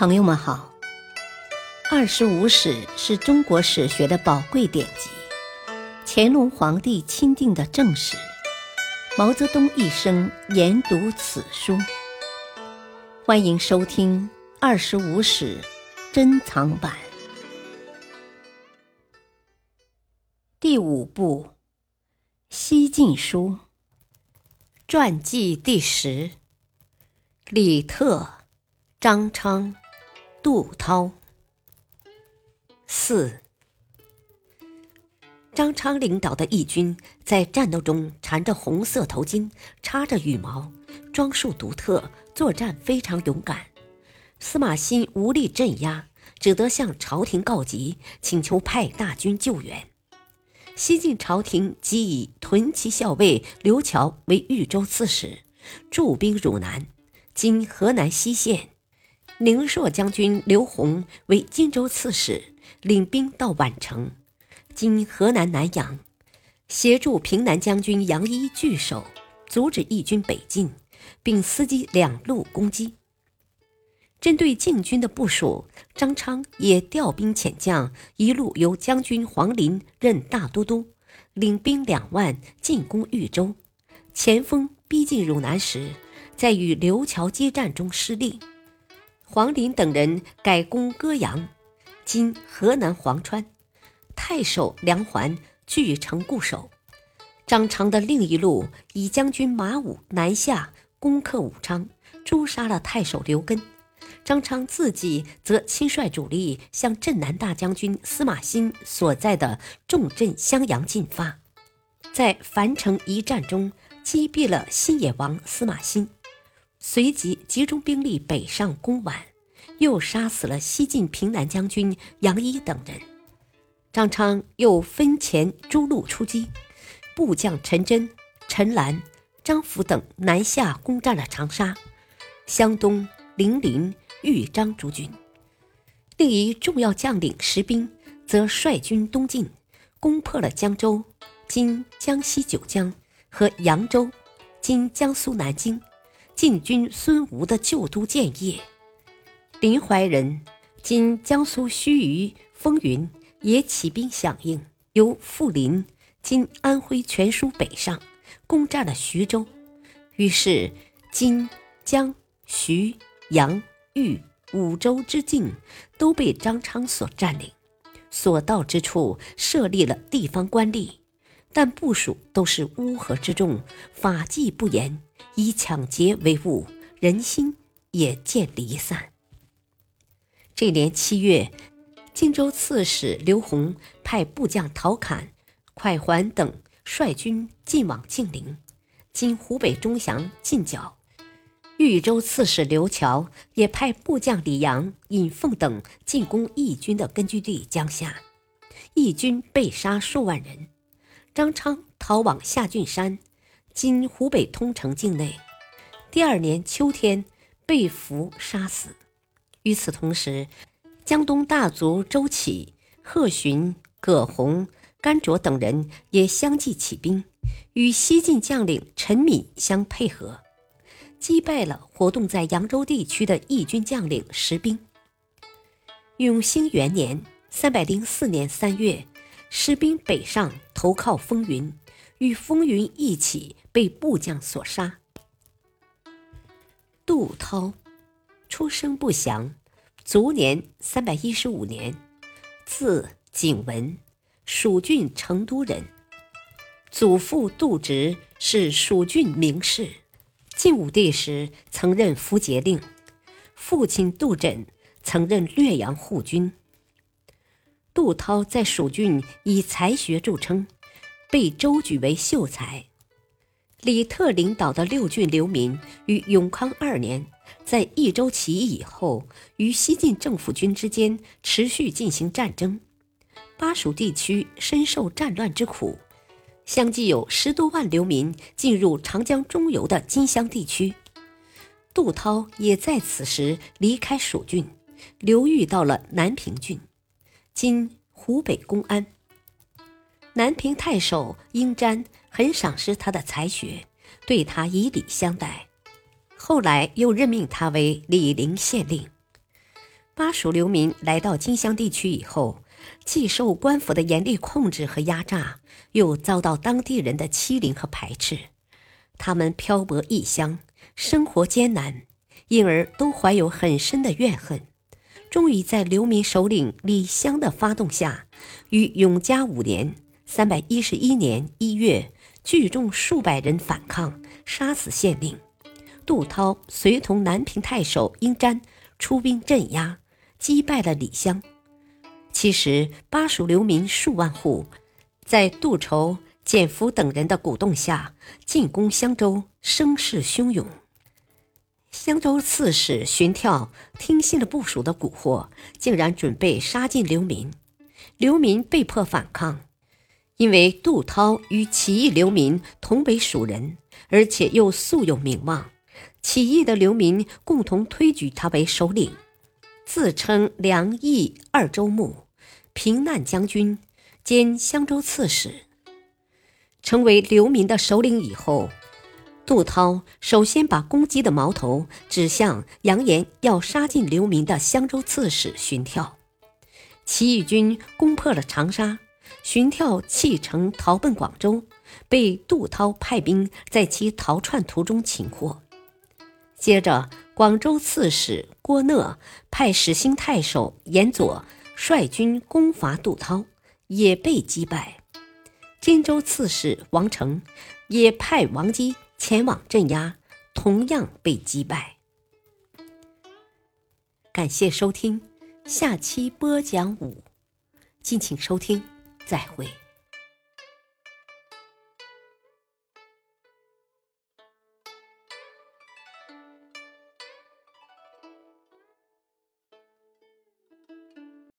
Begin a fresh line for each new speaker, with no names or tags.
朋友们好，《二十五史》是中国史学的宝贵典籍，乾隆皇帝钦定的正史，毛泽东一生研读此书。欢迎收听《二十五史》珍藏版第五部《西晋书》传记第十，李特、张昌。杜涛。四，张昌领导的义军在战斗中缠着红色头巾，插着羽毛，装束独特，作战非常勇敢。司马欣无力镇压，只得向朝廷告急，请求派大军救援。西晋朝廷即以屯骑校尉刘乔为豫州刺史，驻兵汝南（今河南西县）。宁朔将军刘宏为荆州刺史，领兵到宛城（今河南南阳），协助平南将军杨一据守，阻止义军北进，并伺机两路攻击。针对晋军的部署，张昌也调兵遣将，一路由将军黄林任大都督，领兵两万进攻豫州。前锋逼近汝南时，在与刘桥激战中失利。黄林等人改攻歌阳（今河南潢川），太守梁环据城固守。张昌的另一路以将军马武南下攻克武昌，诛杀了太守刘根。张昌自己则亲率主力向镇南大将军司马欣所在的重镇襄阳进发，在樊城一战中击毙了新野王司马欣。随即集中兵力北上攻皖，又杀死了西晋平南将军杨一等人。张昌又分遣诸路出击，部将陈真、陈兰、张辅等南下攻占了长沙、湘东、零陵、豫章诸军。另一重要将领石兵则率军东进，攻破了江州（今江西九江）和扬州（今江苏南京）。晋军孙吴的旧都建业，临淮人（今江苏盱眙、风云）也起兵响应，由富临（今安徽全书）北上，攻占了徐州。于是，今江、徐、扬、豫五州之境都被张昌所占领，所到之处设立了地方官吏，但部署都是乌合之众，法纪不严。以抢劫为务，人心也渐离散。这年七月，荆州刺史刘宏派部将陶侃、蒯环等率军进往静陵（今湖北钟祥进剿）。豫州刺史刘乔也派部将李阳、尹凤等进攻义军的根据地江夏，义军被杀数万人。张昌逃往下郡山。今湖北通城境内，第二年秋天被俘杀死。与此同时，江东大族周启、贺寻、葛洪、甘卓等人也相继起兵，与西晋将领陈敏相配合，击败了活动在扬州地区的义军将领石兵。永兴元年（三百零四年三月），士兵北上投靠风云。与风云一起被部将所杀。杜涛，出生不详，卒年三百一十五年，字景文，蜀郡成都人。祖父杜直是蜀郡名士，晋武帝时曾任符节令。父亲杜枕曾任略阳护军。杜涛在蜀郡以才学著称。被周举为秀才。李特领导的六郡流民于永康二年，在益州起义以后，与西晋政府军之间持续进行战争，巴蜀地区深受战乱之苦，相继有十多万流民进入长江中游的金乡地区。杜涛也在此时离开蜀郡，流寓到了南平郡，今湖北公安。南平太守应瞻很赏识他的才学，对他以礼相待。后来又任命他为醴陵县令。巴蜀流民来到荆襄地区以后，既受官府的严厉控制和压榨，又遭到当地人的欺凌和排斥。他们漂泊异乡，生活艰难，因而都怀有很深的怨恨。终于在流民首领李湘的发动下，于永嘉五年（三百一十一年）一月，聚众数百人反抗，杀死县令。杜涛随同南平太守殷瞻出兵镇压。击败了李湘。其实，巴蜀流民数万户，在杜筹、简福等人的鼓动下，进攻襄州，声势汹涌。襄州刺史荀眺听信了部属的蛊惑，竟然准备杀尽流民。流民被迫反抗，因为杜涛与起义流民同为蜀人，而且又素有名望，起义的流民共同推举他为首领。自称梁义二州牧、平难将军兼襄州刺史，成为流民的首领以后，杜涛首先把攻击的矛头指向扬言要杀尽流民的襄州刺史荀跳。起义军攻破了长沙，荀跳弃城逃奔广州，被杜涛派兵在其逃窜途中擒获。接着。广州刺史郭讷派始兴太守严佐率军攻伐杜涛，也被击败。荆州刺史王成也派王基前往镇压，同样被击败。感谢收听，下期播讲五，敬请收听，再会。